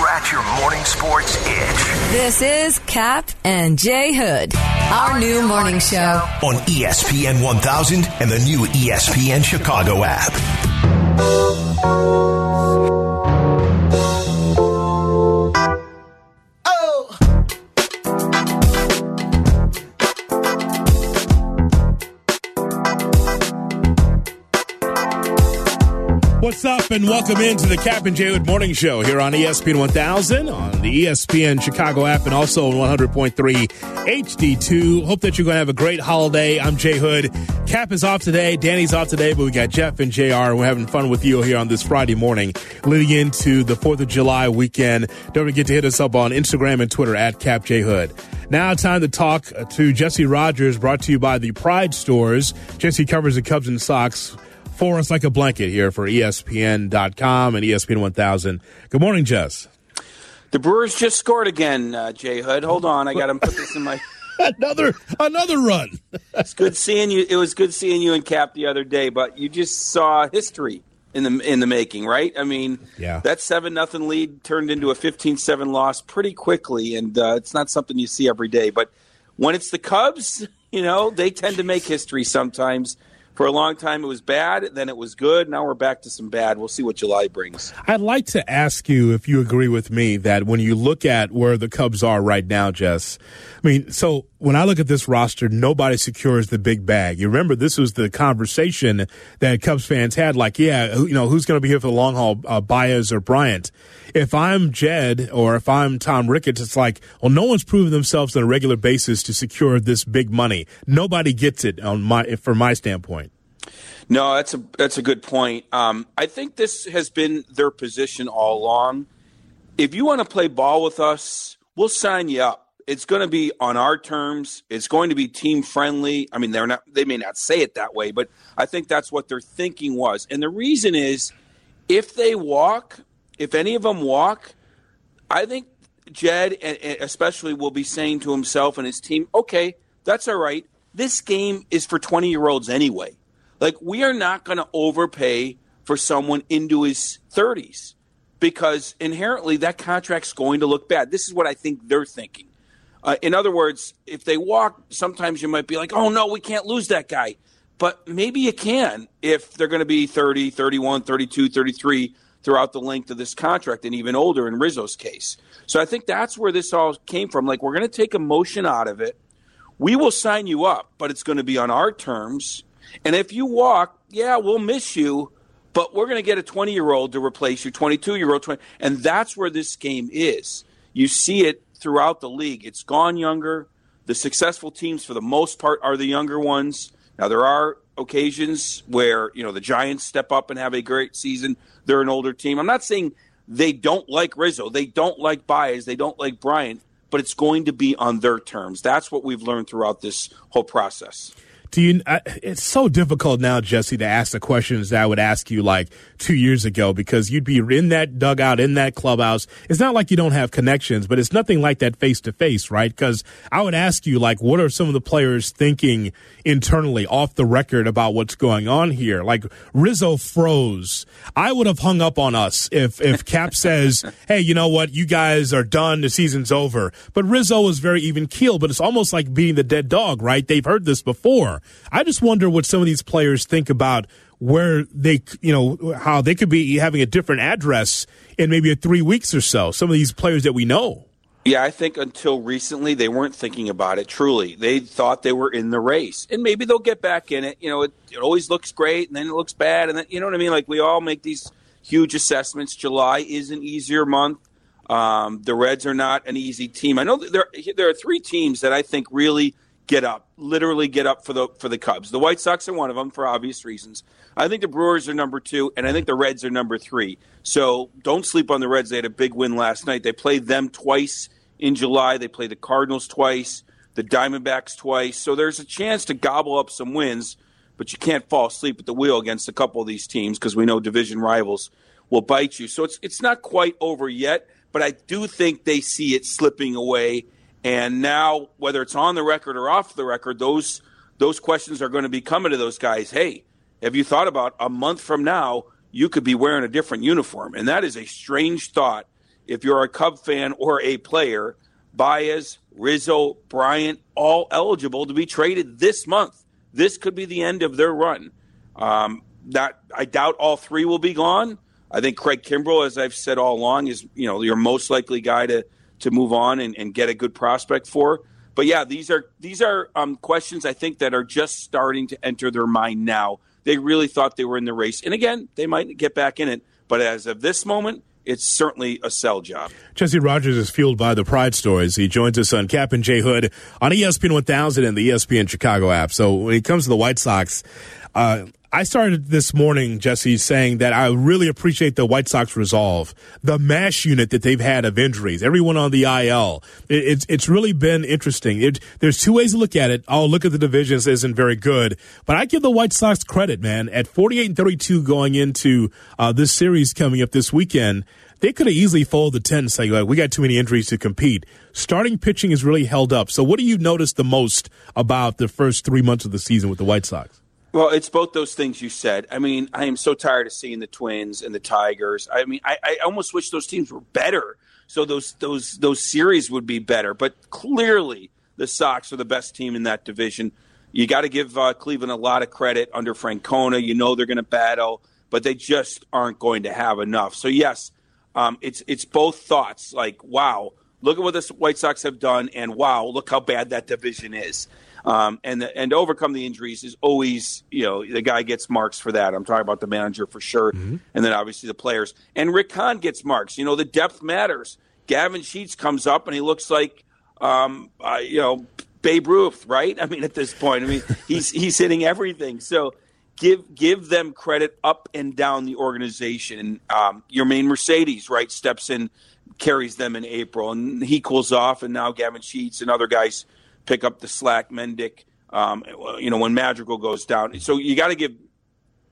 scratch your morning sports itch. This is Kap and J Hood, our new morning show. On ESPN 1000 and the new ESPN Chicago app. What's up, and welcome into the Kap and J Hood Morning Show here on ESPN 1000, on the ESPN Chicago app, and also on 100.3 HD2. Hope that you're going to have a great holiday. I'm J Hood. Kap is off today, Danny's off today, but we got Jeff and JR, and we're having fun with you here on this Friday morning, leading into the 4th of July weekend. Don't forget to hit us up on Instagram and Twitter at Kap J Hood. Now, time to talk to Jesse Rogers, brought to you by the Pride Stores. Jesse covers the Cubs and Sox for us like a blanket here for ESPN.com and ESPN 1000. Good morning, Jess. The Brewers just scored again, uh, J Hood. Hold on, I got to put this in my. another another run. It's good seeing you. It was good seeing you and Kap the other day, but you just saw history in the in the making, right? I mean, Yeah. that seven nothing lead turned into a 15-7 loss pretty quickly, and uh, it's not something you see every day. But when it's the Cubs, you know, they tend to make history sometimes. For a long time, it was bad. Then it was good. Now we're back to some bad. We'll see what July brings. I'd like to ask you if you agree with me that when you look at where the Cubs are right now, Jess, I mean, so when I look at this roster, nobody secures the big bag. You remember this was the conversation that Cubs fans had, like, yeah, you know, who's going to be here for the long haul, uh, Baez or Bryant? If I'm Jed or if I'm Tom Ricketts, it's like, well, no one's proven themselves on a regular basis to secure this big money. Nobody gets it on my, from my standpoint. No, that's a that's a good point. Um, I think this has been their position all along. If you want to play ball with us, we'll sign you up. It's going to be on our terms. It's going to be team friendly. I mean, they're not. They may not say it that way, but I think that's what their thinking was. And the reason is, if they walk, if any of them walk, I think Jed, especially, will be saying to himself and his team, "Okay, that's all right. This game is for twenty-year-olds anyway. Like we are not going to overpay for someone into his thirties because inherently that contract's going to look bad. This is what I think they're thinking. Uh, in other words, if they walk, sometimes you might be like, "Oh no, we can't lose that guy." But maybe you can if they're going to be 30, 31, 32, 33 throughout the length of this contract and even older in Rizzo's case. So I think that's where this all came from. Like, we're going to take emotion out of it. We will sign you up, but it's going to be on our terms. And if you walk, yeah, we'll miss you, but we're going to get a 20 year old to replace you, 22 year old, 20. And that's where this game is. You see it throughout the league. It's gone younger. The successful teams, for the most part, are the younger ones. Now, there are occasions where, you know, the Giants step up and have a great season. They're an older team. I'm not saying they don't like Rizzo. They don't like Baez. They don't like Bryant, but it's going to be on their terms. That's what we've learned throughout this whole process. Do you? I, it's so difficult now, Jesse, to ask the questions that I would ask you like two years ago because you'd be in that dugout, in that clubhouse. It's not like you don't have connections, but it's nothing like that face to face, right? Because I would ask you like, what are some of the players thinking internally, off the record, about what's going on here? Like Rizzo froze. I would have hung up on us if if Kap says, "Hey, you know what? You guys are done. The season's over." But Rizzo is very even keel. But it's almost like beating the dead dog, right? They've heard this before. I just wonder what some of these players think about where they, you know, how they could be having a different address in maybe three weeks or so. Some of these players that we know. Yeah, I think until recently they weren't thinking about it truly. They thought they were in the race. And maybe they'll get back in it. You know, it, it always looks great and then it looks bad and then you know what I mean? Like we all make these huge assessments. July is an easier month. Um, the Reds are not an easy team. I know there there are three teams that I think really get up, literally get up for the for the Cubs. The White Sox are one of them for obvious reasons. I think the Brewers are number two, and I think the Reds are number three. So don't sleep on the Reds. They had a big win last night. They played them twice in July. They played the Cardinals twice, the Diamondbacks twice. So there's a chance to gobble up some wins, but you can't fall asleep at the wheel against a couple of these teams because we know division rivals will bite you. So it's it's not quite over yet, but I do think they see it slipping away. And now, whether it's on the record or off the record, those those questions are going to be coming to those guys. Hey, have you thought about a month from now you could be wearing a different uniform? And that is a strange thought if you're a Cub fan or a player, Baez, Rizzo, Bryant, all eligible to be traded this month. This could be the end of their run. Um, that I doubt all three will be gone. I think Craig Kimbrel, as I've said all along, is you know your most likely guy to to move on and, and get a good prospect for. But yeah, these are these are um, questions I think that are just starting to enter their mind now. They really thought they were in the race, and again, they might get back in it. But as of this moment, it's certainly a sell job. Jesse Rogers is fueled by the Pride Stores. He joins us on Kap and J Hood on ESPN 1000 and the ESPN Chicago app. So when it comes to the White Sox, uh, I started this morning, Jesse, saying that I really appreciate the White Sox resolve, the mash unit that they've had of injuries, everyone on the IL. It, it's it's really been interesting. It, there's two ways to look at it. Oh, look at the divisions isn't very good, but I give the White Sox credit, man. At 48 and 32 going into uh, this series coming up this weekend, they could have easily folded the 10 and say, like, we got too many injuries to compete. Starting pitching is really held up. So what do you notice the most about the first three months of the season with the White Sox? Well, it's both those things you said. I mean, I am so tired of seeing the Twins and the Tigers. I mean, I, I almost wish those teams were better, so those those those series would be better. But clearly, the Sox are the best team in that division. You got to give uh, Cleveland a lot of credit under Francona. You know they're going to battle, but they just aren't going to have enough. So yes, um, it's it's both thoughts. Like, wow, look at what the White Sox have done, and wow, look how bad that division is. Um, and the, and to overcome the injuries is always you know the guy gets marks for that. I'm talking about the manager for sure, mm-hmm. and then obviously the players. And Rick Hahn gets marks. You know the depth matters. Gavin Sheets comes up and he looks like um, uh, you know Babe Ruth, right? I mean at this point, I mean he's he's hitting everything. So give give them credit up and down the organization. And um, Yermín Mercedes, right, steps in, carries them in April, and he cools off, and now Gavin Sheets and other guys pick up the slack. Mendick, um, you know, when Madrigal goes down. So you got to give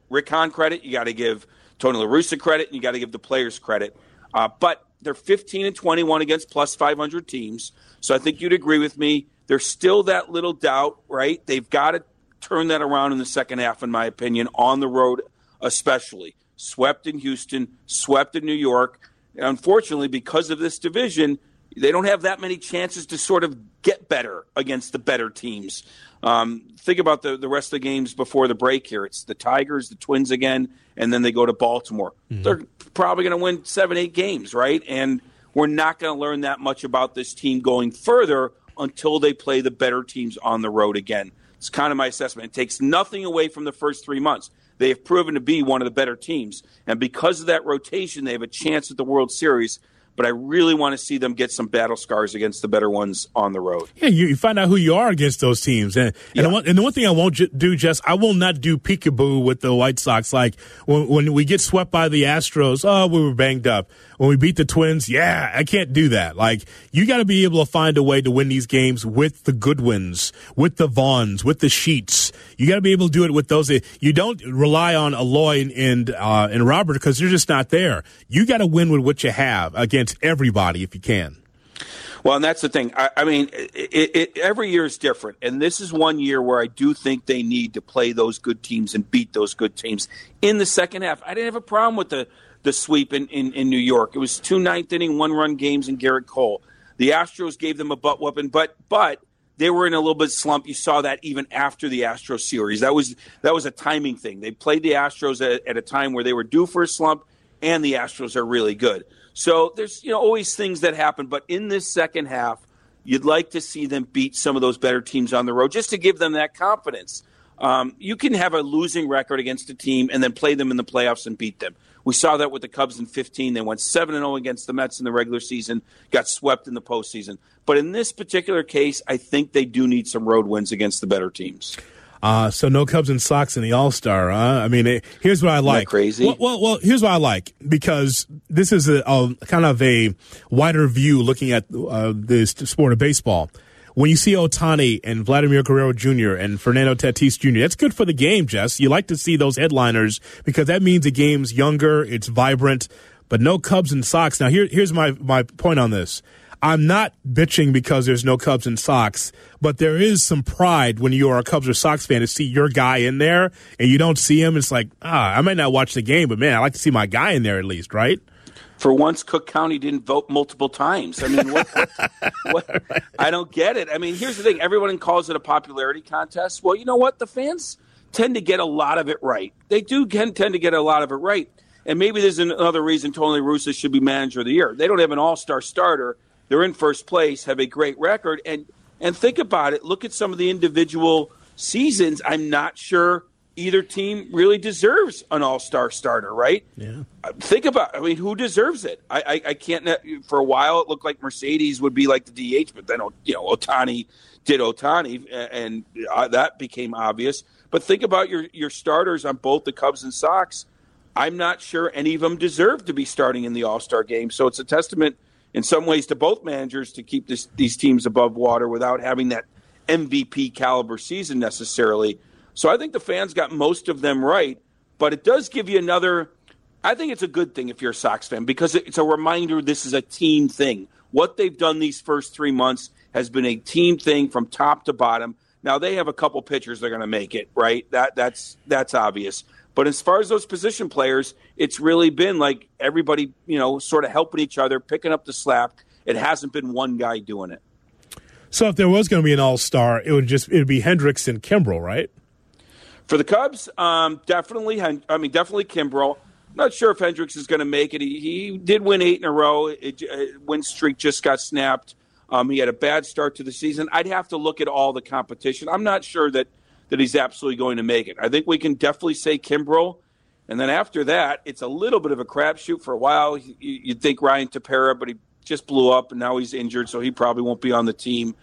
Rick Hahn credit. You got to give Tony La Russa credit. And you got to give the players credit. Uh, but they're 15 and 21 against plus 500 teams. So I think you'd agree with me. There's still that little doubt, right? They've got to turn that around in the second half, in my opinion, on the road, especially. Swept in Houston, swept in New York. And unfortunately, because of this division, they don't have that many chances to sort of get better against the better teams. Um, think about the, the rest of the games before the break here. It's the Tigers, the Twins again, and then they go to Baltimore. Mm-hmm. They're probably going to win seven, eight games, right? And we're not going to learn that much about this team going further until they play the better teams on the road again. It's kind of my assessment. It takes nothing away from the first three months. They have proven to be one of the better teams. And because of that rotation, they have a chance at the World Series but I really want to see them get some battle scars against the better ones on the road. Yeah, you, you find out who you are against those teams. And, and, yeah. the, one, and the one thing I won't do, Jess, I will not do peekaboo with the White Sox. Like when, when we get swept by the Astros, oh, we were banged up. When we beat the Twins, yeah, I can't do that. Like you got to be able to find a way to win these games with the Goodwins, with the Vaughns, with the Sheets. You got to be able to do it with those. You don't rely on Eloy and and, uh, and Robert because they're just not there. You got to win with what you have against everybody if you can. Well, and that's the thing. I, I mean, it, it, every year is different, and this is one year where I do think they need to play those good teams and beat those good teams in the second half. I didn't have a problem with the the sweep in, in, in New York. It was two ninth inning, one run games, and Gerrit Cole. The Astros gave them a butt weapon, but but they were in a little bit slump. You saw that even after the Astros series. That was that was a timing thing. They played the Astros at, at a time where they were due for a slump, and the Astros are really good. So there's you know always things that happen, but in this second half, you'd like to see them beat some of those better teams on the road just to give them that confidence. Um, you can have a losing record against a team and then play them in the playoffs and beat them. We saw that with the Cubs in 15. They went 7 0 against the Mets in the regular season, got swept in the postseason. But in this particular case, I think they do need some road wins against the better teams. Uh, so no Cubs and Sox in the All Star. Huh? I mean, it, here's what I like. crazy. Well, well, well, here's what I like because this is a, a kind of a wider view looking at uh, this sport of baseball when you see Ohtani and Vladimir Guerrero Jr. and Fernando Tatis Jr., that's good for the game, Jess. You like to see those headliners because that means the game's younger, it's vibrant, but no Cubs and Sox. Now, here, here's my, my point on this. I'm not bitching because there's no Cubs and Sox, but there is some pride when you are a Cubs or Sox fan to see your guy in there and you don't see him. It's like, ah, I might not watch the game, but man, I like to see my guy in there at least, right? for once, Cook County didn't vote multiple times. I mean, what, what, what, I don't get it. I mean, here's the thing: everyone calls it a popularity contest. Well, you know what? The fans tend to get a lot of it right. They do tend to get a lot of it right. And maybe there's another reason Tony Russo should be manager of the year. They don't have an all-star starter. They're in first place, have a great record, and and think about it. Look at some of the individual seasons. I'm not sure either team really deserves an all star starter, right? Yeah. Think about. I mean, who deserves it? I, I, I can't. For a while, it looked like Mercedes would be like the DH, but then you know Ohtani did Ohtani, and uh, that became obvious. But think about your your starters on both the Cubs and Sox. I'm not sure any of them deserve to be starting in the All Star game. So it's a testament, in some ways, to both managers to keep this, these teams above water without having that MVP caliber season necessarily. So I think the fans got most of them right, but it does give you another. I think it's a good thing if you're a Sox fan because it's a reminder this is a team thing. What they've done these first three months has been a team thing from top to bottom. Now they have a couple pitchers they're going to make it right. That that's that's obvious. But as far as those position players, it's really been like everybody, you know, sort of helping each other, picking up the slack. It hasn't been one guy doing it. So if there was going to be an all star, it would just it would be Hendricks and Kimbrel, right? For the Cubs, um, definitely. I mean, definitely Kimbrel. Not sure if Hendricks is going to make it. He, he, did win eight in a row. It, it, win streak just got snapped. Um, he had a bad start to the season. I'd have to look at all the competition. I'm not sure that that he's absolutely going to make it. I think we can definitely say Kimbrel. And then after that, it's a little bit of a crapshoot for a while. You, you'd think Ryan Tepera, but he just blew up, and now he's injured, so he probably won't be on the team.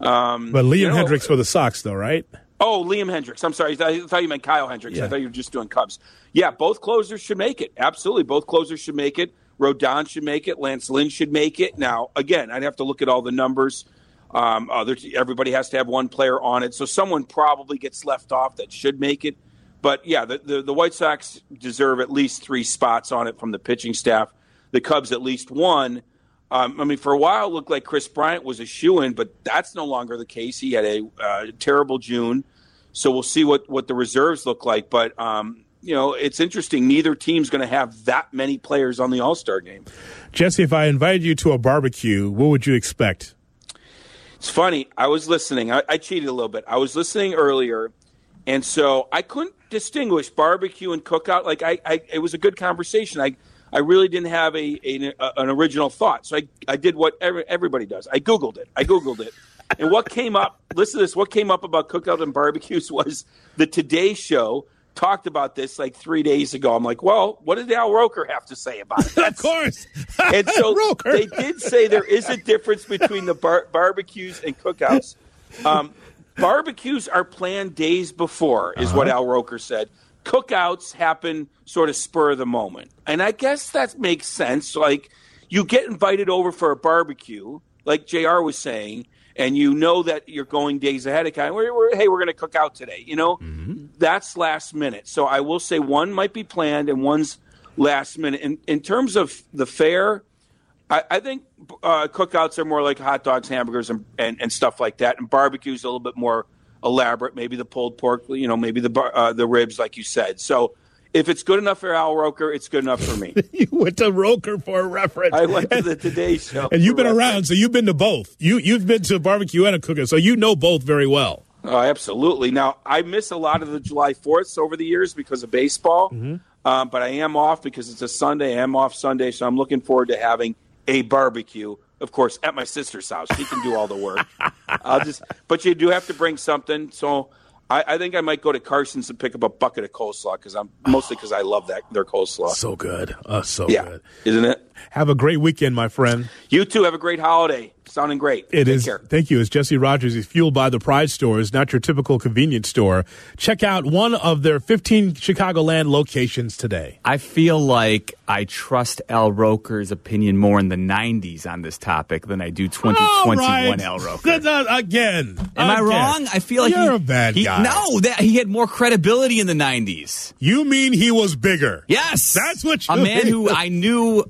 Um, but Liam you know, Hendriks for the Sox, though, right? Oh, Liam Hendriks. I'm sorry. I thought you meant Kyle Hendricks. Yeah. I thought you were just doing Cubs. Yeah, both closers should make it. Absolutely. Both closers should make it. Rodon should make it. Lance Lynn should make it. Now, again, I'd have to look at all the numbers. Um, everybody has to have one player on it. So someone probably gets left off that should make it. But yeah, the, the, the White Sox deserve at least three spots on it from the pitching staff. The Cubs at least one. Um, I mean, for a while, it looked like Kris Bryant was a shoe in, but that's no longer the case. He had a uh, terrible June. So we'll see what, what the reserves look like. But, um, you know, it's interesting. Neither team's going to have that many players on the All Star game. Jesse, if I invited you to a barbecue, what would you expect? It's funny. I was listening. I, I cheated a little bit. I was listening earlier, and so I couldn't distinguish barbecue and cookout. Like I, I it was a good conversation. I I really didn't have a, a, an original thought. So I, I did what every, everybody does. I Googled it. I Googled it. and what came up, listen to this, what came up about cookout and barbecues was the Today Show talked about this like three days ago. I'm like, well, what did Al Roker have to say about it? of course. and so they did say there is a difference between the bar- barbecues and cookouts. Um, barbecues are planned days before, is uh-huh. what Al Roker said cookouts happen sort of spur of the moment. And I guess that makes sense. Like you get invited over for a barbecue, like JR was saying, and you know that you're going days ahead of time. We're, we're, hey, we're going to cook out today. You know, mm-hmm. that's last minute. So I will say one might be planned and one's last minute. In, in terms of the fare, I, I think uh, cookouts are more like hot dogs, hamburgers, and, and, and stuff like that. And barbecues a little bit more elaborate, maybe the pulled pork, you know, maybe the uh, the ribs, like you said. So if it's good enough for Al Roker, it's good enough for me. you went to Roker for a reference. I went to the Today Show, and you've been reference. around, so you've been to both. You you've been to barbecue and a cooker, so you know both very well. Oh, absolutely. Now I miss a lot of the July Fourths over the years because of baseball, mm-hmm. um, but I am off because it's a Sunday. I am off Sunday, so I'm looking forward to having a barbecue of course, at my sister's house. She can do all the work. I'll just, but you do have to bring something. So I, I, think I might go to Carson's and pick up a bucket of coleslaw because I'm mostly because I love that their coleslaw. So good, uh, so yeah. good, isn't it? Have a great weekend, my friend. You too. Have a great holiday. Sounding great. It Take is. Care. Thank you. It's Jesse Rogers. He's fueled by the Pride stores, not your typical convenience store. Check out one of their 15 Chicagoland locations today. I feel like I trust Al Roker's opinion more in the 90s on this topic than I do 2021 right. Al Roker. again. Am again. I wrong? I feel like you're he, a bad he, guy. No, that he had more credibility in the 90s. You mean he was bigger? Yes. That's what you A man mean. who I knew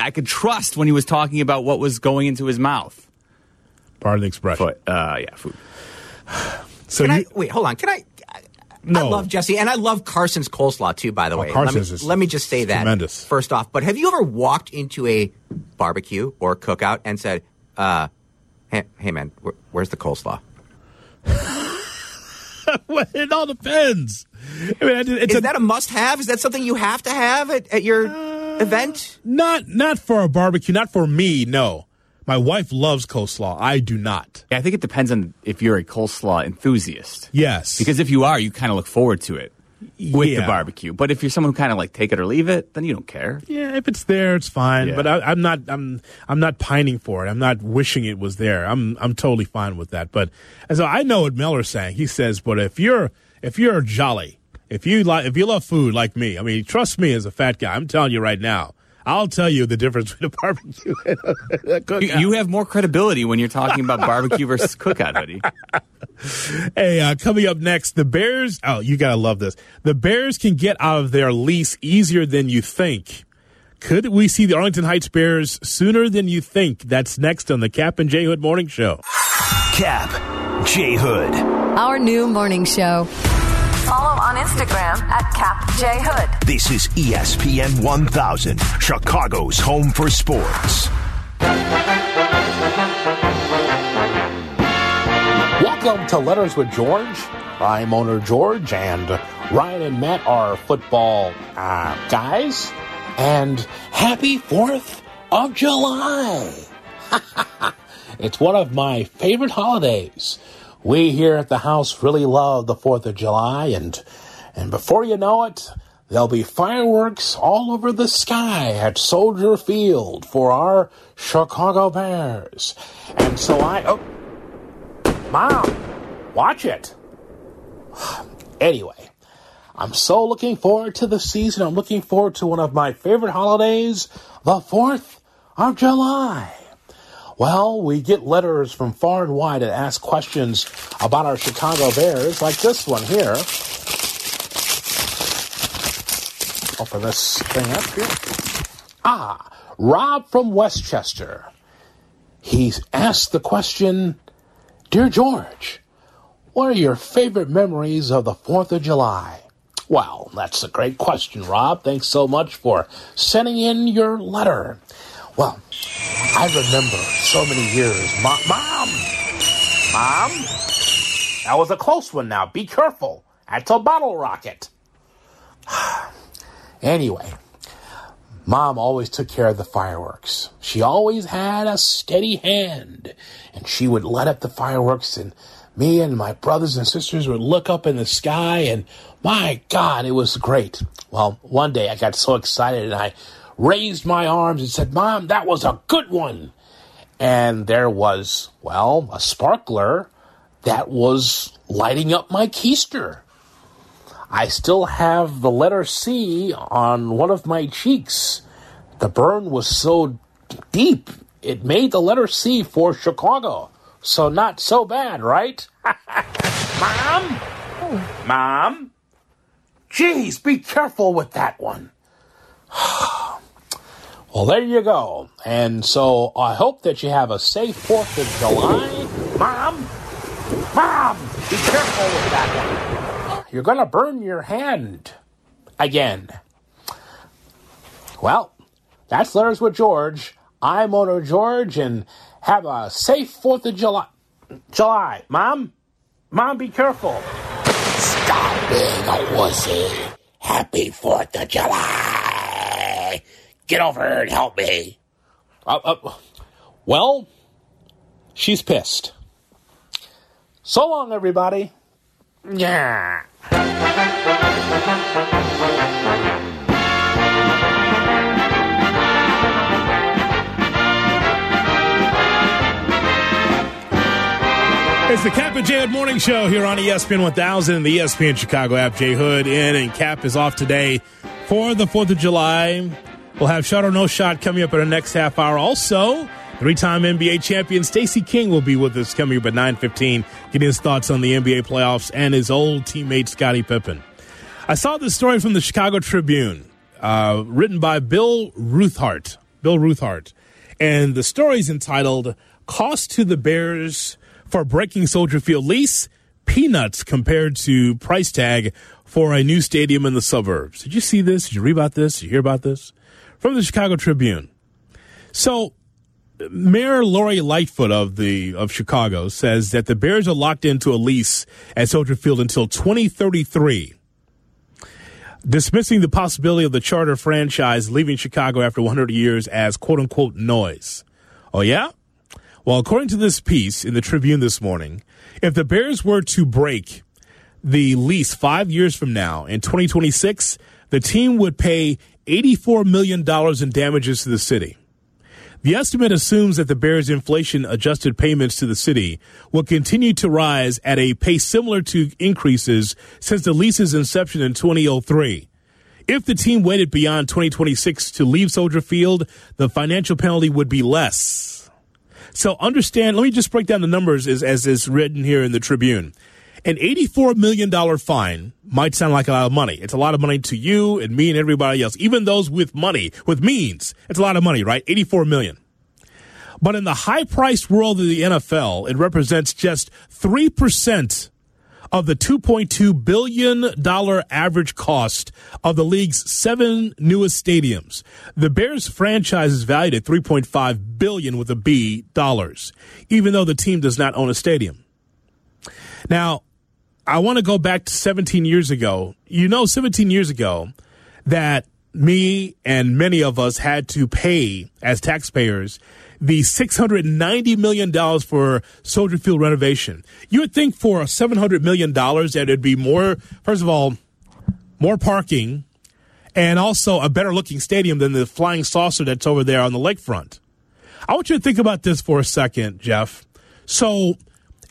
I could trust when he was talking about what was going into his mouth. Pardon the expression. Foot, uh, yeah, food. So can you, I, wait, hold on. Can I? No. I love Jesse, and I love Carson's coleslaw too. By the way, Carson's let, me, is- let me just say that tremendous. first off. But have you ever walked into a barbecue or cookout and said, uh, "Hey, hey man, where, where's the coleslaw?" Well, it all depends. I mean, it's Is a, that a must-have? Is that something you have to have at, at your Uh, event? not not for a barbecue. Not for me. No, my wife loves coleslaw. I do not. I think it depends on if you're a coleslaw enthusiast. Yes, Because if you are, you kind of look forward to it with Yeah. the barbecue. But if you're someone who kind of like take it or leave it, then you don't care. Yeah, if it's there, it's fine. Yeah. But I, I'm not. I'm. I'm not pining for it. I'm not wishing it was there. I'm. I'm totally fine with that. But and so I know what Miller's saying. He says, but if you're if you're jolly, if you like, if you love food like me, I mean, trust me as a fat guy. I'm telling you right now. I'll tell you the difference between a barbecue and a, a You, cookout. you have more credibility when you're talking about barbecue versus cookout, hoodie. Hey, uh, coming up next, the Bears. Oh, you gotta love this. The Bears can get out of their lease easier than you think. Could we see the Arlington Heights Bears sooner than you think? That's next on the Kap and J Hood Morning Show. Kap, J Hood. Our new morning show. Follow on Instagram at Kap J Hood. This is ESPN 1000, Chicago's home for sports. Welcome to Letters with George. I'm owner George, and Ryan and Matt are football uh, guys. And happy 4th of July! it's one of my favorite holidays. We here at the house really love the 4th of July, and, and before you know it, there'll be fireworks all over the sky at Soldier Field for our Chicago Bears. And so I. Oh, Mom, watch it. Anyway, I'm so looking forward to the season. I'm looking forward to one of my favorite holidays, the 4th of July. Well, we get letters from far and wide that ask questions about our Chicago Bears, like this one here. Open this thing up here. Ah, Rob from Westchester. He asked the question Dear George, what are your favorite memories of the 4th of July? Well, that's a great question, Rob. Thanks so much for sending in your letter. Well, I remember so many years. Mom, Mom! Mom? That was a close one now. Be careful. That's a bottle rocket. anyway, Mom always took care of the fireworks. She always had a steady hand, and she would let up the fireworks, and me and my brothers and sisters would look up in the sky, and my God, it was great. Well, one day I got so excited, and I raised my arms and said, Mom, that was a good one. And there was, well, a sparkler that was lighting up my keister. I still have the letter C on one of my cheeks. The burn was so deep, it made the letter C for Chicago. So not so bad, right? Mom? Mom? Jeez, be careful with that one. well, there you go. And so I hope that you have a safe 4th of July. Mom? Mom, be careful with that one. You're going to burn your hand again. Well, that's Letters with George. I'm owner George, and have a safe 4th of July. July. Mom? Mom, be careful. Stop being a wussy. Happy 4th of July. Get over here and help me. Uh, uh, well, she's pissed. So long, everybody. Yeah. It's the Kap and J Hood Morning Show here on ESPN 1000 and the ESPN Chicago app. J Hood in and Kap is off today for the 4th of July. We'll have Shot or No Shot coming up in the next half hour. Also, three-time NBA champion Stacey King will be with us coming up at 9.15, getting his thoughts on the NBA playoffs and his old teammate Scottie Pippen. I saw this story from the Chicago Tribune, uh, written by Bill Ruthhart. Bill Ruthhart. And the story is entitled Cost to the Bears for Breaking Soldier Field Lease. peanuts compared to price tag for a new stadium in the suburbs. Did you see this? Did you read about this? Did you hear about this? From the Chicago Tribune. So, Mayor Lori Lightfoot of the of Chicago says that the Bears are locked into a lease at Soldier Field until 2033 dismissing the possibility of the charter franchise leaving Chicago after 100 years as quote unquote noise. Oh, yeah? Well, according to this piece in the Tribune this morning, if the Bears were to break the lease five years from now in 2026, the team would pay $84 million in damages to the city. The estimate assumes that the Bears' inflation adjusted payments to the city will continue to rise at a pace similar to increases since the lease's inception in 2003. If the team waited beyond 2026 to leave Soldier Field, the financial penalty would be less. So understand, let me just break down the numbers as, as is written here in the Tribune. An $84 million fine might sound like a lot of money. It's a lot of money to you and me and everybody else, even those with money, with means. It's a lot of money, right? 84 million. But in the high priced world of the NFL, it represents just 3% of the $2.2 billion average cost of the league's seven newest stadiums. The Bears franchise is valued at 3.5 billion with a B dollars, even though the team does not own a stadium. Now, I want to go back to 17 years ago. You know, 17 years ago, that me and many of us had to pay as taxpayers the $690 million for Soldier Field renovation. You would think for $700 million that it'd be more, first of all, more parking and also a better looking stadium than the flying saucer that's over there on the lakefront. I want you to think about this for a second, Jeff. So,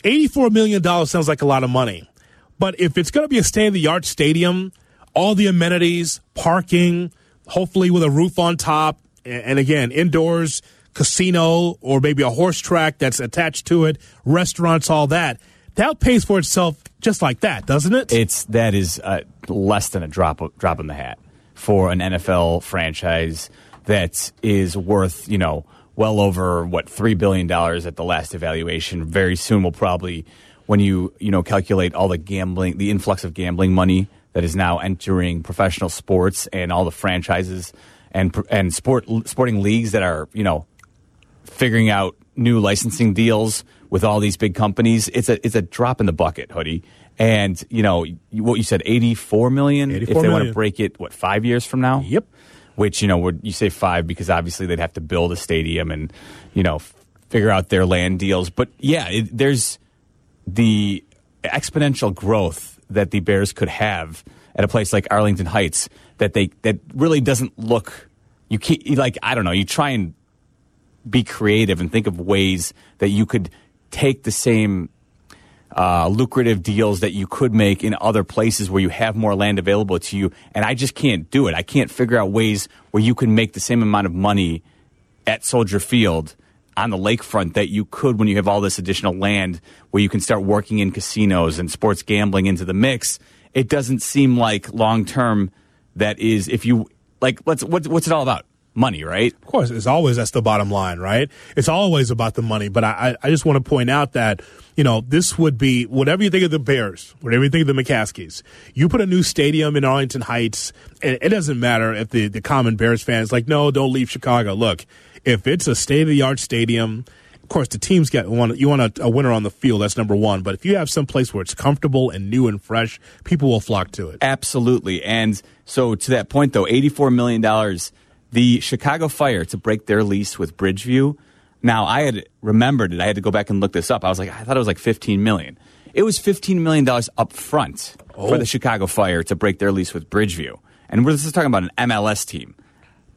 $84 million sounds like a lot of money. But if it's going to be a state of the art stadium, all the amenities, parking, hopefully with a roof on top, and again, indoors, casino, or maybe a horse track that's attached to it, restaurants, all that, that pays for itself just like that, doesn't it? It's that is uh, less than a drop drop in the hat for an NFL franchise that is worth you know well over what three billion dollars at the last evaluation. Very soon, we'll probably when you you know calculate all the gambling, the influx of gambling money that is now entering professional sports and all the franchises and and sport sporting leagues that are you know figuring out new licensing deals with all these big companies. It's a it's a drop in the bucket, hoodie. And you know what you said, eighty four million. 84 if they want to break it, what five years from now? Yep. Which you know, would you say five because obviously they'd have to build a stadium and you know figure out their land deals. But yeah, it, there's the exponential growth that the Bears could have at a place like Arlington Heights that they that really doesn't look. You can't like I don't know. You try and be creative and think of ways that you could take the same uh, lucrative deals that you could make in other places where you have more land available to you. And I just can't do it. I can't figure out ways where you can make the same amount of money at Soldier Field on the lakefront that you could when you have all this additional land where you can start working in casinos and sports gambling into the mix. It doesn't seem like long term that is if you like let's what's what's it all about? Money, right? Of course, it's always that's the bottom line, right? It's always about the money. But I, I I just want to point out that you know this would be whatever you think of the Bears, whatever you think of the McCaskeys. You put a new stadium in Arlington Heights, and it doesn't matter if the the common Bears fans like, no, don't leave Chicago. Look, if it's a state of the art stadium. Of course, the teams get one. You want a, a winner on the field. That's number one. But if you have some place where it's comfortable and new and fresh, people will flock to it. Absolutely. And so to that point though, $84 million, the Chicago Fire to break their lease with Bridgeview. Now I had remembered it. I had to go back and look this up. I was like, I thought it was like 15 million. It was $15 million up front for oh. the Chicago Fire to break their lease with Bridgeview. And we're this is talking about an MLS team.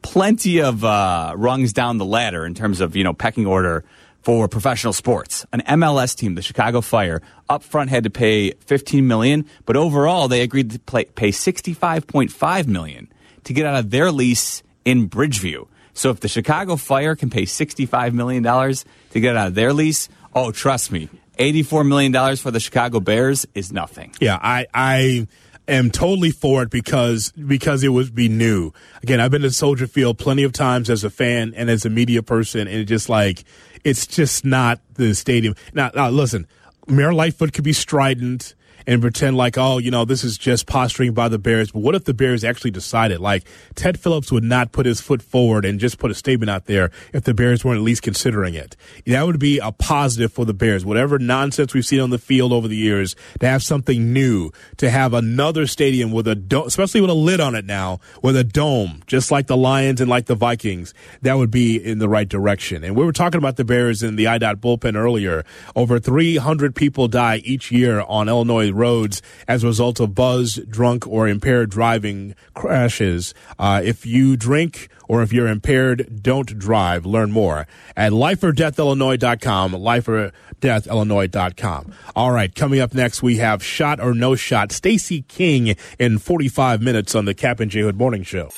Plenty of uh, rungs down the ladder in terms of, you know, pecking order for professional sports. An MLS team, the Chicago Fire, up front had to pay 15 million, but overall they agreed to play, pay 65.5 million to get out of their lease in Bridgeview. So if the Chicago Fire can pay 65 million dollars to get out of their lease, oh trust me, 84 million dollars for the Chicago Bears is nothing. Yeah, I I am totally for it because because it would be new. Again, I've been to Soldier Field plenty of times as a fan and as a media person, and it's just like it's just not the stadium. Now, now listen, Mayor Lightfoot could be strident and pretend like, oh, you know, this is just posturing by the Bears. But what if the Bears actually decided? Like, Ted Phillips would not put his foot forward and just put a statement out there if the Bears weren't at least considering it. That would be a positive for the Bears. Whatever nonsense we've seen on the field over the years, to have something new, to have another stadium with a dome, especially with a lid on it now, with a dome, just like the Lions and like the Vikings, that would be in the right direction. And we were talking about the Bears in the IDOT bullpen earlier. Over 300 people die each year on Illinois roads as a result of buzz, drunk, or impaired driving crashes. Uh, if you drink or if you're impaired, don't drive. Learn more at lifeordeathillinois.com, lifeordeathillinois.com. All right, coming up next, we have Shot or No Shot, Stacey King in 45 minutes on the Kap and J Hood Morning Show.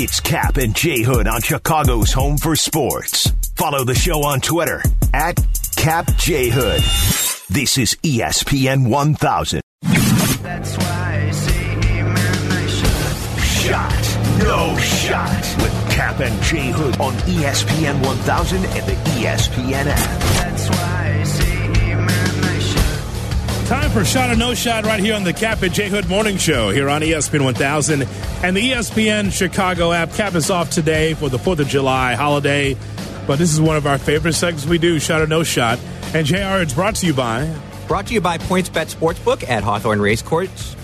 It's Kap and J Hood on Chicago's Home for Sports. Follow the show on Twitter at Kap J Hood. This is ESPN 1000. That's why I say amen, I should. Shot, no shot with Kap and J Hood on ESPN 1000 and the ESPN app. That's why I say amen, I should. Time for Shot or No Shot right here on the Kap and J Hood Morning Show here on ESPN 1000 and the ESPN Chicago app. Kap is off today for the 4th of July holiday, but this is one of our favorite segments we do, Shot or No Shot. And JR, it's brought to you by Brought to you by PointsBet Sportsbook at Hawthorne Racecourse.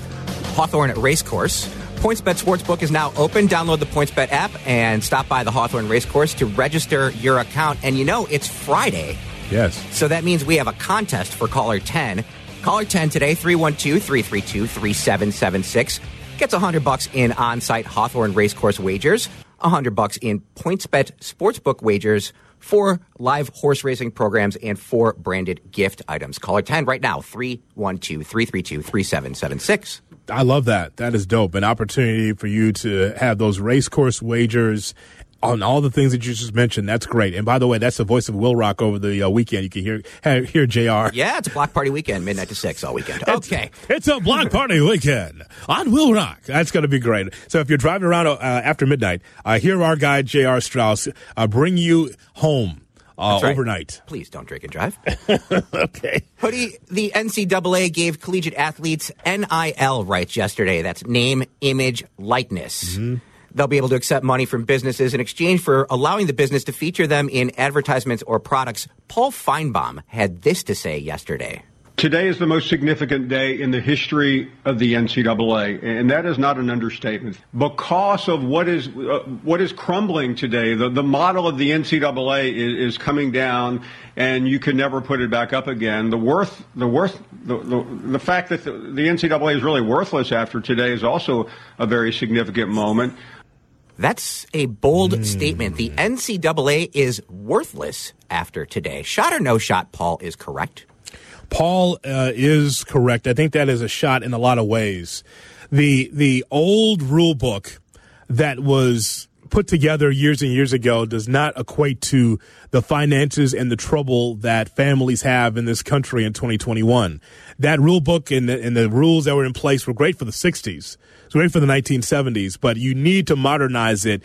Hawthorne Racecourse. PointsBet Sportsbook is now open. Download the PointsBet app and stop by the Hawthorne Racecourse to register your account. And you know, it's Friday. Yes. So that means we have a contest for caller 10. Caller 10 today, 312 332 3776. Gets 100 bucks in on site Hawthorne Racecourse wagers, 100 bucks in PointsBet Sportsbook wagers, four live horse racing programs, and four branded gift items. Caller 10 right now, 312 332 3776. I love that. That is dope. An opportunity for you to have those race course wagers on all the things that you just mentioned. That's great. And by the way, that's the voice of Will Rock over the uh, weekend. You can hear hear, Jr. Yeah, it's a block party weekend, midnight to 6 all weekend. Okay. It's a block party weekend on Will Rock. That's going to be great. So if you're driving around uh, after midnight, uh, hear our guy Jr. Strauss uh, bring you home uh, right. overnight. Please don't drink and drive. okay. Hoodie, the NCAA gave collegiate athletes NIL rights yesterday. That's name, image, likeness. They'll be able to accept money from businesses in exchange for allowing the business to feature them in advertisements or products. Paul Finebaum had this to say yesterday. Today is the most significant day in the history of the NCAA, and that is not an understatement. Because of what is uh, what is crumbling today, the, the model of the NCAA is, is coming down, and you can never put it back up again. The worth, the worth, the, the, the fact that the, the NCAA is really worthless after today is also a very significant moment. That's a bold statement. The NCAA is worthless after today. Shot or no shot, Paul is correct. Paul uh, is correct. I think that is a shot in a lot of ways. The the old rule book that was put together years and years ago does not equate to the finances and the trouble that families have in this country in 2021. That rule book and the, and the rules that were in place were great for the 60s. It's great for the 1970s, but you need to modernize it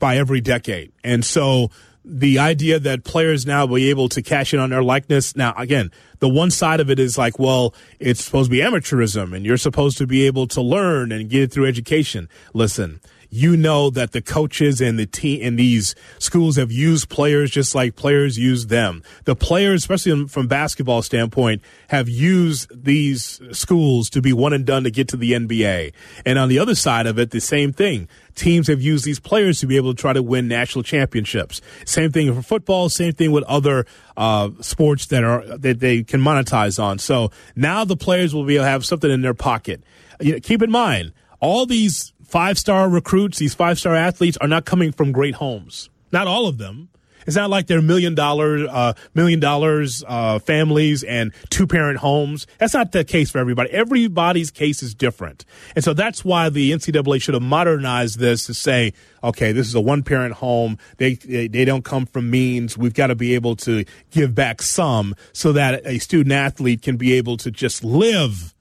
by every decade. And so the idea that players now will be able to cash in on their likeness. Now, again, the one side of it is like, well, it's supposed to be amateurism and you're supposed to be able to learn and get it through education. Listen, you know that the coaches and the team and these schools have used players just like players use them. The players, especially from basketball standpoint, have used these schools to be one and done to get to the NBA. And on the other side of it, the same thing. Teams have used these players to be able to try to win national championships. Same thing for football. Same thing with other uh, sports that are that they can monetize on. So now the players will be able to have something in their pocket. You know, keep in mind, all these five star recruits, these five star athletes are not coming from great homes. Not all of them. It's not like they're million dollar, uh, million dollars uh, families and two parent homes. That's not the case for everybody. Everybody's case is different, and so that's why the NCAA should have modernized this to say, okay, this is a one parent home. They, they they don't come from means. We've got to be able to give back some so that a student athlete can be able to just live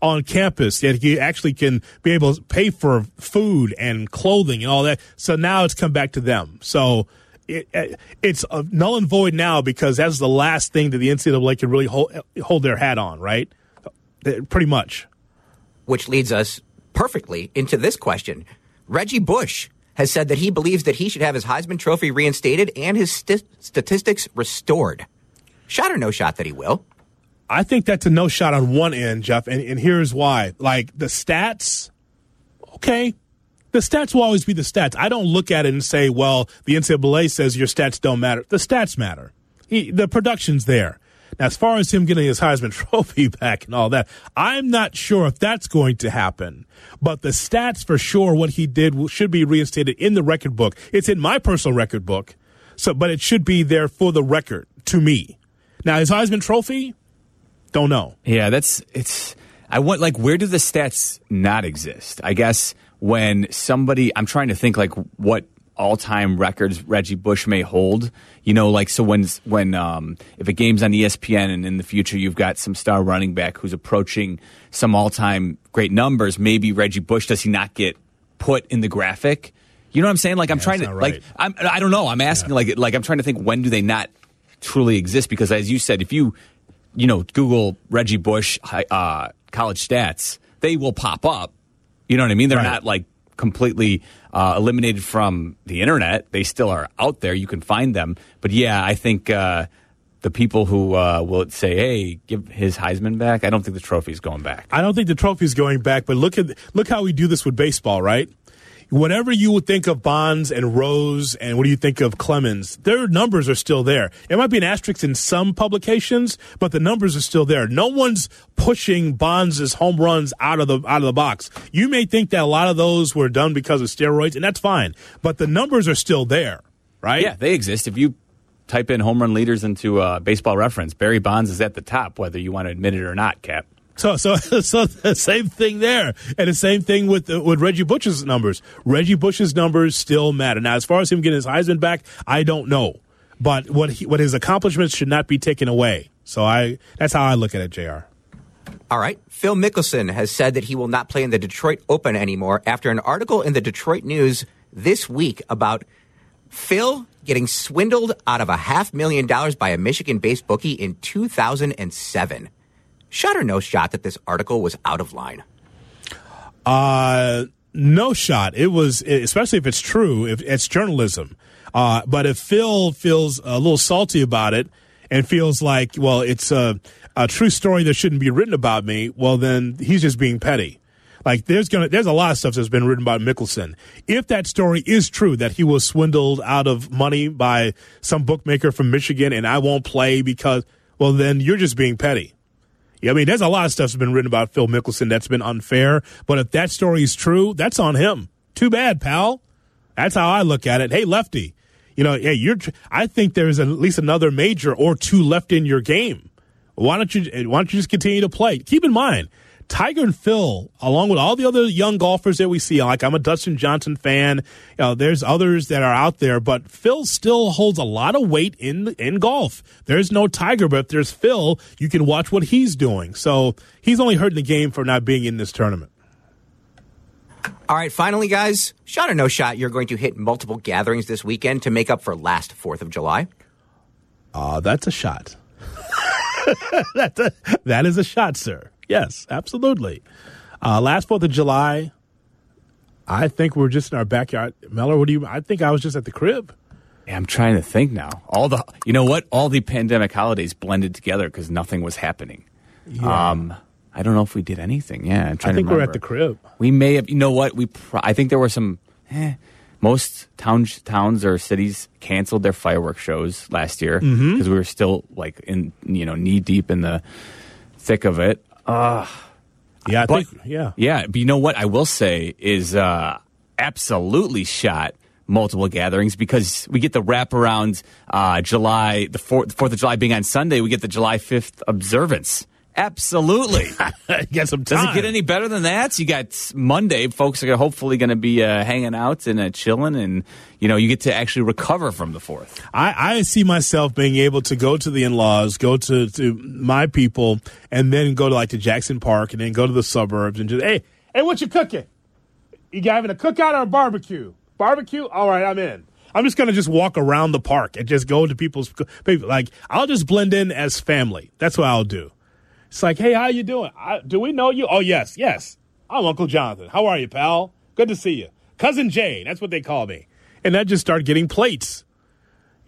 on campus that you actually can be able to pay for food and clothing and all that. So now it's come back to them. So it, it, it's uh, null and void now because that's the last thing that the NCAA can really hold, hold their hat on, right? Uh, Pretty much. Which leads us perfectly into this question. Reggie Bush has said that he believes that he should have his Heisman Trophy reinstated and his st- statistics restored. Shot or no shot that he will? I think that's a no shot on one end, Jeff, and, and here's why. Like the stats, okay, the stats will always be the stats. I don't look at it and say, well, the NCAA says your stats don't matter. The stats matter. He, the production's there. Now, as far as him getting his Heisman Trophy back and all that, I'm not sure if that's going to happen. But the stats for sure, what he did should be reinstated in the record book. It's in my personal record book, so but it should be there for the record to me. Now, his Heisman Trophy, don't know. Yeah, that's it's. I want like where do the stats not exist? I guess when somebody, I'm trying to think like what all-time records Reggie Bush may hold. You know, like so when when um, if a game's on ESPN and in the future you've got some star running back who's approaching some all-time great numbers, maybe Reggie Bush does he not get put in the graphic? You know what I'm saying? Like I'm Yeah, trying to not like. I'm I don't know. I'm asking like like I'm trying to think when do they not truly exist? Because as you said, if you you know Google Reggie Bush uh, college stats, they will pop up. You know what I mean? They're Right. not like completely uh, eliminated from the internet. They still are out there. You can find them. But yeah, I think uh, the people who uh, will say, "Hey, give his Heisman back," I don't think the trophy's going back. I don't think the trophy's going back, but look at look how we do this with baseball, right? Whatever you would think of Bonds and Rose, and what do you think of Clemens? Their numbers are still there. It might be an asterisk in some publications, but the numbers are still there. No one's pushing Bonds' home runs out of the out of the box. You may think that a lot of those were done because of steroids, and that's fine, but the numbers are still there, right? Yeah, they exist. If you type in home run leaders into uh, baseball reference, Barry Bonds is at the top, whether you want to admit it or not, Kap. So, so, so the same thing there, and the same thing with uh, with Reggie Bush's numbers. Reggie Bush's numbers still matter. Now, as far as him getting his Heisman back, I don't know, but what he, what his accomplishments should not be taken away. So, I that's how I look at it, Jr. All right. Phil Mickelson has said that he will not play in the Detroit Open anymore after an article in the Detroit News this week about Phil getting swindled out of a half million dollars by a Michigan based bookie in 2007. Shot or no shot that this article was out of line? Uh, no shot. It was, especially if it's true, if it's journalism. Uh, but if Phil feels a little salty about it and feels like, well, it's a, a true story that shouldn't be written about me, well, then he's just being petty. Like there's gonna there's a lot of stuff that's been written about Mickelson. If that story is true that he was swindled out of money by some bookmaker from Michigan and I won't play because well then you're just being petty. Yeah, I mean, there's a lot of stuff that's been written about Phil Mickelson that's been unfair. But if that story is true, that's on him. Too bad, pal. That's how I look at it. Hey, lefty, you know, hey, you're. I think there's at least another major or two left in your game. Why don't you? Why don't you just continue to play? Keep in mind, Tiger and Phil, along with all the other young golfers that we see, like I'm a Dustin Johnson fan. You know, there's others that are out there, but Phil still holds a lot of weight in in golf. There's no Tiger, but if there's Phil, you can watch what he's doing. So he's only hurting the game for not being in this tournament. All right, finally, guys, shot or no shot, you're going to hit multiple gatherings this weekend to make up for last 4th of July. Uh, that's a shot. that's a, that is a shot, sir. Yes, absolutely. Uh, last Fourth of July, I think we're just in our backyard. Meller, what do you? I think I was just at the crib. Yeah, I'm trying to think now. All the, you know what? All the pandemic holidays blended together because nothing was happening. Um, I don't know if we did anything. Yeah, I'm I think to we're at the crib. We may have. You know what? We. Pro- I think there were some. Eh, most towns, towns or cities canceled their fireworks shows last year because Mm-hmm. we were still like in you know knee deep in the thick of it. Uh, Yeah, I but think. Yeah, yeah. But you know what? I will say is uh, absolutely shot multiple gatherings because we get the wraparound uh, July the fourth Fourth of July being on Sunday. We get the July fifth observance. Absolutely. get some Does time. it get any better than that? You got Monday. Folks are hopefully going to be uh, hanging out and uh, chilling, and you know you get to actually recover from the fourth. I, I see myself being able to go to the in-laws, go to, to my people, and then go to like to Jackson Park, and then go to the suburbs, and just hey, hey, what you cooking? You got having a cookout or a barbecue? Barbecue? All right, I'm in. I'm just gonna just walk around the park and just go to people's people. Like I'll just blend in as family. That's what I'll do. It's like, hey, how you doing? I, do we know you? Oh yes, yes. I'm Uncle Jonathan. How are you, pal? Good to see you, cousin Jane, That's what they call me. And I just start getting plates.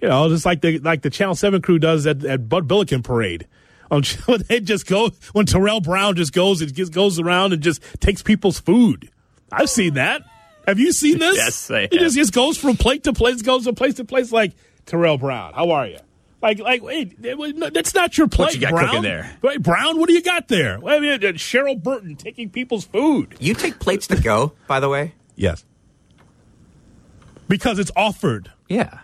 You know, just like the like the Channel Seven crew does at, at Bud Billiken Parade. Um, On they just go when Terrell Brown just goes and just goes around and just takes people's food. I've seen that. Have you seen this? Yes, I He have. just, just goes from plate to place, goes from place to place. Like Terrell Brown, how are you? Like, like, wait, it was- no, that's not your plate. What you got Brown. cooking there? Wait, Brown, what do you got there? Wait a minute, Cheryl Burton taking people's food. You take plates to go, by the way. Yes, because it's offered. Yeah.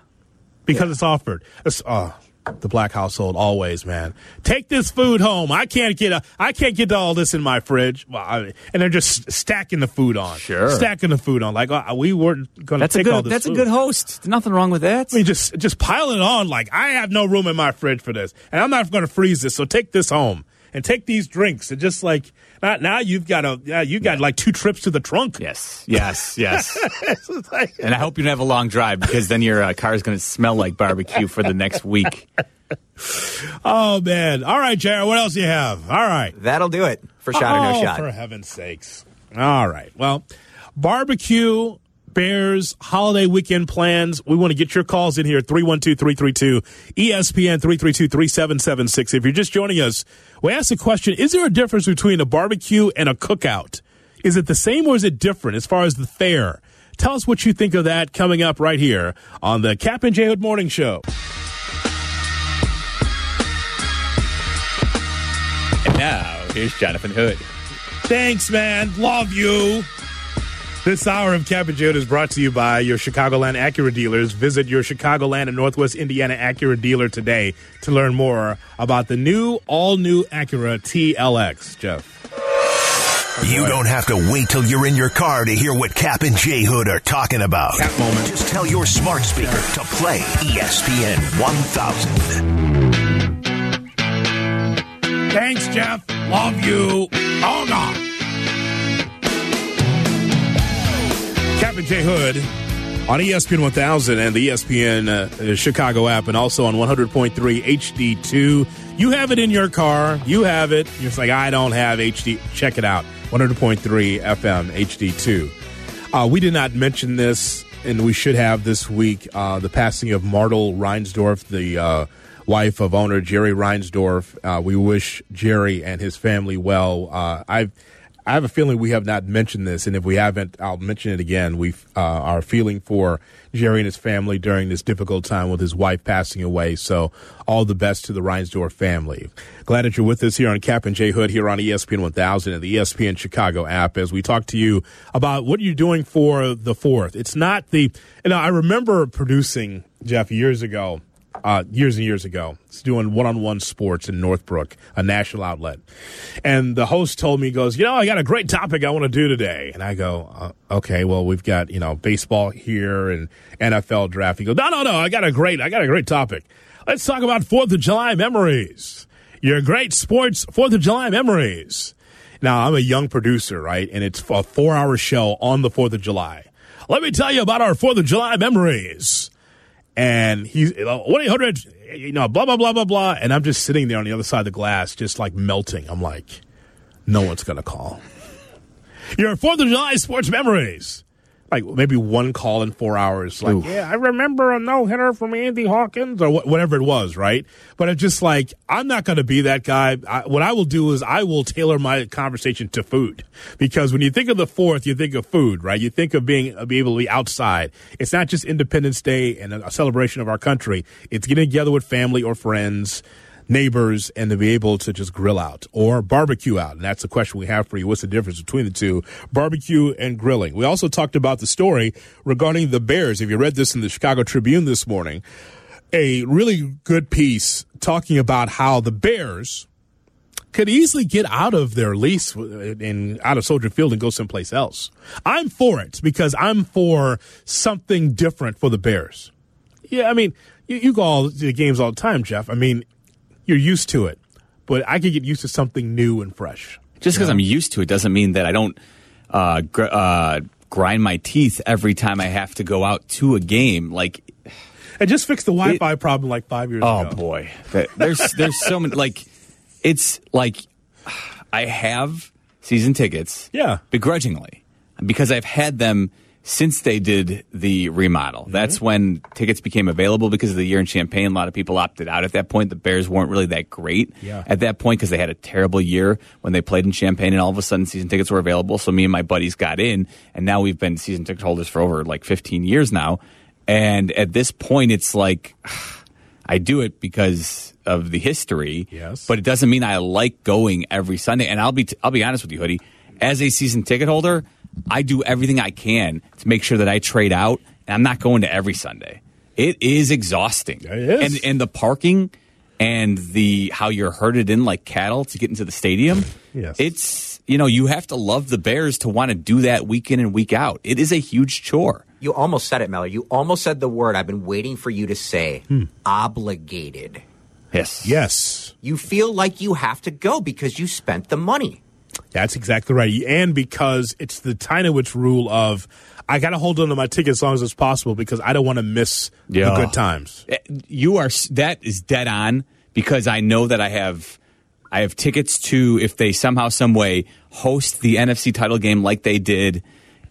because it's offered. It's, uh, the black household always, man. Take this food home. I can't get a, I can't get all this in my fridge. Well, I, and they're just stacking the food on. Sure. stacking the food on. Like uh, we weren't going to That's a take all good. this. That's a food. good host. There's nothing wrong with that. I mean, just just pile it on. Like I have no room in my fridge for this, and I'm not going to freeze this. So take this home and take these drinks. And just like now, now you've got a, yeah, you got like two trips to the trunk. Yes, yes, yes. Like- and I hope you don't have a long drive because then your uh, car is going to smell like barbecue for the next week. oh man! All right, Jared. What else do you have? All right. That'll do it for shot or no oh, shot. For heaven's sakes. All right. Well, barbecue, Bears, holiday weekend plans. We want to get your calls in here 312 332 ESPN 332 3776. If you're just joining us, we ask the question Is there a difference between a barbecue and a cookout? Is it the same or is it different as far as the fare? Tell us what you think of that coming up right here on the Kap and J Hood Morning Show. And now here's Jonathan Hood. Thanks, man. Love you. This hour of Kap J Hood is brought to you by your Chicagoland Acura dealers. Visit your Chicagoland and Northwest Indiana Acura dealer today to learn more about the new, all new Acura TLX. Jeff. You don't have to wait till you're in your car to hear what Kap and J Hood are talking about. Kap moment. Just tell your smart speaker to play ESPN 1000. Thanks, Jeff. Love you. Oh, God. Kap and J Hood on ESPN 1000 and the ESPN uh, Chicago app, and also on 100.3 HD2. You have it in your car. You have it. You're just like, I don't have HD. Check it out. 100.3 FM HD2. Uh, we did not mention this, and we should have this week uh, the passing of Martyl Reinsdorf, the uh, wife of owner Jerry Reinsdorf. Uh, we wish Jerry and his family well. Uh, I've I have a feeling we have not mentioned this, and if we haven't, I'll mention it again. We uh, are feeling for Jerry and his family during this difficult time with his wife passing away. So, all the best to the Reinsdorf family. Glad that you're with us here on Kap and J Hood here on ESPN 1000 and the ESPN Chicago app as we talk to you about what you're doing for the fourth. It's not the, you know, I remember producing Jeff years ago uh, years and years ago. It's doing one-on-one sports in Northbrook, a national outlet. And the host told me, he goes, you know, I got a great topic I want to do today. And I go, uh, okay, well, we've got, you know, baseball here and NFL draft. He goes, no, no, no, I got a great, I got a great topic. Let's talk about Fourth of July memories. Your great sports Fourth of July memories. Now, I'm a young producer, right? And it's a four-hour show on the Fourth of July. Let me tell you about our Fourth of July memories and he's one eight hundred, you know, blah blah blah blah blah, and I'm just sitting there on the other side of the glass, just like melting. I'm like, no one's gonna call. Your Fourth of July sports memories. Like maybe one call in four hours. Like, yeah, I remember a no hitter from Andy Hawkins or wh- whatever it was, right? But it's just like I'm not going to be that guy. I, what I will do is I will tailor my conversation to food because when you think of the fourth, you think of food, right? You think of being uh, be able to be outside. It's not just Independence Day and a celebration of our country. It's getting together with family or friends neighbors and to be able to just grill out or barbecue out. And that's the question we have for you. What's the difference between the two? Barbecue and grilling. We also talked about the story regarding the Bears. If you read this in the Chicago Tribune this morning, a really good piece talking about how the Bears could easily get out of their lease and out of Soldier Field and go someplace else. I'm for it because I'm for something different for the Bears. Yeah, I mean, you, you go all the games all the time, Jeff. I mean, you're used to it, but I could get used to something new and fresh. Just because I'm used to it doesn't mean that I don't uh, gr- uh, grind my teeth every time I have to go out to a game. Like, And just fix the Wi-Fi problem like five years oh ago. Oh boy, there's there's so many. Like, it's like I have season tickets, Yeah. begrudgingly, because I've had them since they did the remodel. Mm-hmm. That's when tickets became available because of the year in Champaign. A lot of people opted out at that point. The Bears weren't really that great Yeah. at that point because they had a terrible year when they played in Champaign, and all of a sudden season tickets were available. So me and my buddies got in, and now we've been season ticket holders for over like 15 years now. And at this point, it's like I do it because of the history. Yes. But it doesn't mean I like going every Sunday. And I'll be I'll be honest with you, Hoodie. As a season ticket holder, I do everything I can to make sure that I trade out, and I'm not going to every Sunday. It is exhausting. It is. And and the parking and the how you're herded in like cattle to get into the stadium. Yes. It's you know, you have to love the Bears to want to do that week in and week out. It is a huge chore. You almost said it, Melly. You almost said the word I've been waiting for you to say. Hmm. Obligated. Yes. Yes. You feel like you have to go because you spent the money. That's exactly right. And because it's the Tynowitz rule of I got to hold on to my ticket as long as it's possible because I don't want to miss Yeah. the good times. Eh, You are that is dead on because I know that I have I have tickets to if they somehow some way host the NFC title game like they did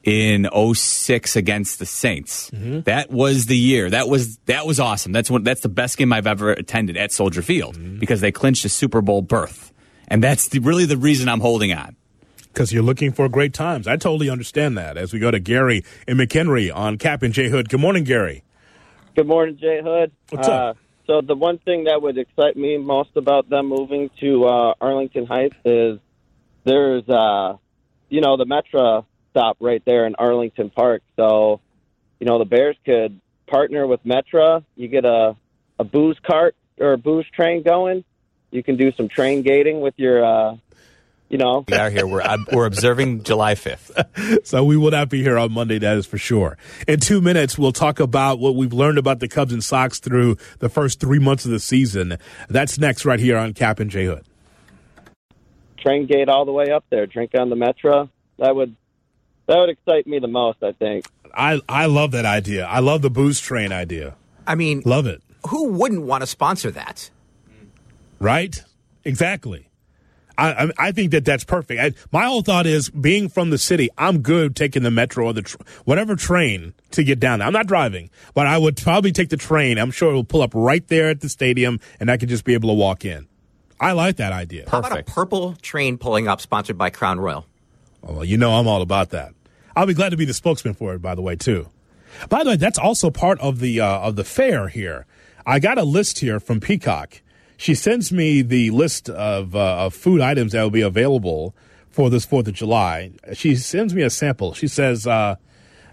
in 06 against the Saints. That was the year. That was that was awesome. That's one that's the best game I've ever attended at Soldier Field because they clinched a Super Bowl berth. And that's the, really the reason I'm holding on. Because you're looking for great times. I totally understand that. As we go to Gary and McHenry on Kap and J Hood. Good morning, Gary. Good morning, J Hood. What's uh, up? So the one thing that would excite me most about them moving to uh, Arlington Heights is there's, uh, you know, the Metra stop right there in Arlington Park. So, you know, the Bears could partner with Metra. You get a a booze cart or a booze train going. You can do some train gating with your, uh, you know, We are here. We're we're observing July 5th. So we will not be here on Monday, that is for sure. In two minutes, we'll talk about what we've learned about the Cubs and Sox through the first three months of the season. That's next right here on Kap and J Hood. train gate all the way up there. Drink on the Metra. That would that would excite me the most. I think. I, I love that idea. I love the booze train idea. I mean, Love it. who wouldn't want to sponsor that? Right? Exactly. I, I, I think that that's perfect. I, my whole thought is being from the city, I'm good taking the metro or the tr- whatever train to get down there. I'm not driving, but I would probably take the train. I'm sure it will pull up right there at the stadium, and I could just be able to walk in. I like that idea. How about a purple train pulling up, sponsored by Crown Royal? Oh, well, you know I'm all about that. I'll be glad to be the spokesman for it, by the way, too. By the way, that's also part of the uh, of the fair here. I got a list here from Peacock. She sends me the list of, uh, of food items that will be available for this Fourth of July. She sends me a sample. She says, uh,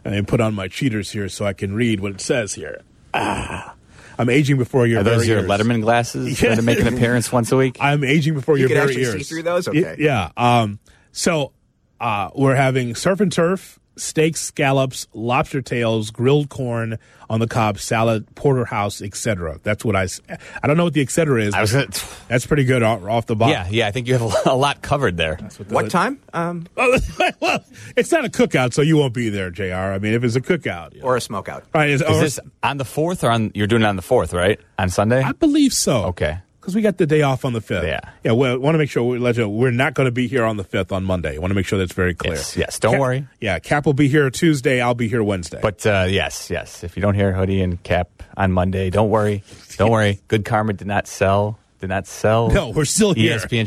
"Let me put on my cheaters here so I can read what it says here." Ah, I'm aging before your Are those very your ears. Letterman glasses yeah. that make an appearance once a week? I'm aging before You your can very actually ears. see through those? Y- Okay. Yeah. Um, so uh, we're having surf and turf, steaks, scallops, lobster tails, grilled corn on the cob, salad, porterhouse, etc. That's what I. I don't know what the etc. is. I was gonna, That's pretty good off, off the bottom. yeah, yeah. I think you have a, a lot covered there. What time? Um, well, it's not a cookout, so you won't be there, Jr. I mean, if it's a cookout, or a smokeout? right? Is, Is or- this on the fourth or on? You're doing it on the fourth, right? On Sunday. I believe so. Okay. Because we got the day off on the fifth. Yeah. Yeah. We want to make sure we let you. know We're not going to be here on the fifth on Monday. want to make sure that's very clear. Yes, yes, don't Kap- worry. Yeah. Kap will be here Tuesday. I'll be here Wednesday. But uh, yes, yes. If you don't hear Hoodie and Kap on Monday, don't worry. Don't worry. Good Karma did not sell. Did not sell. no, we're still here. ESPN Chicago.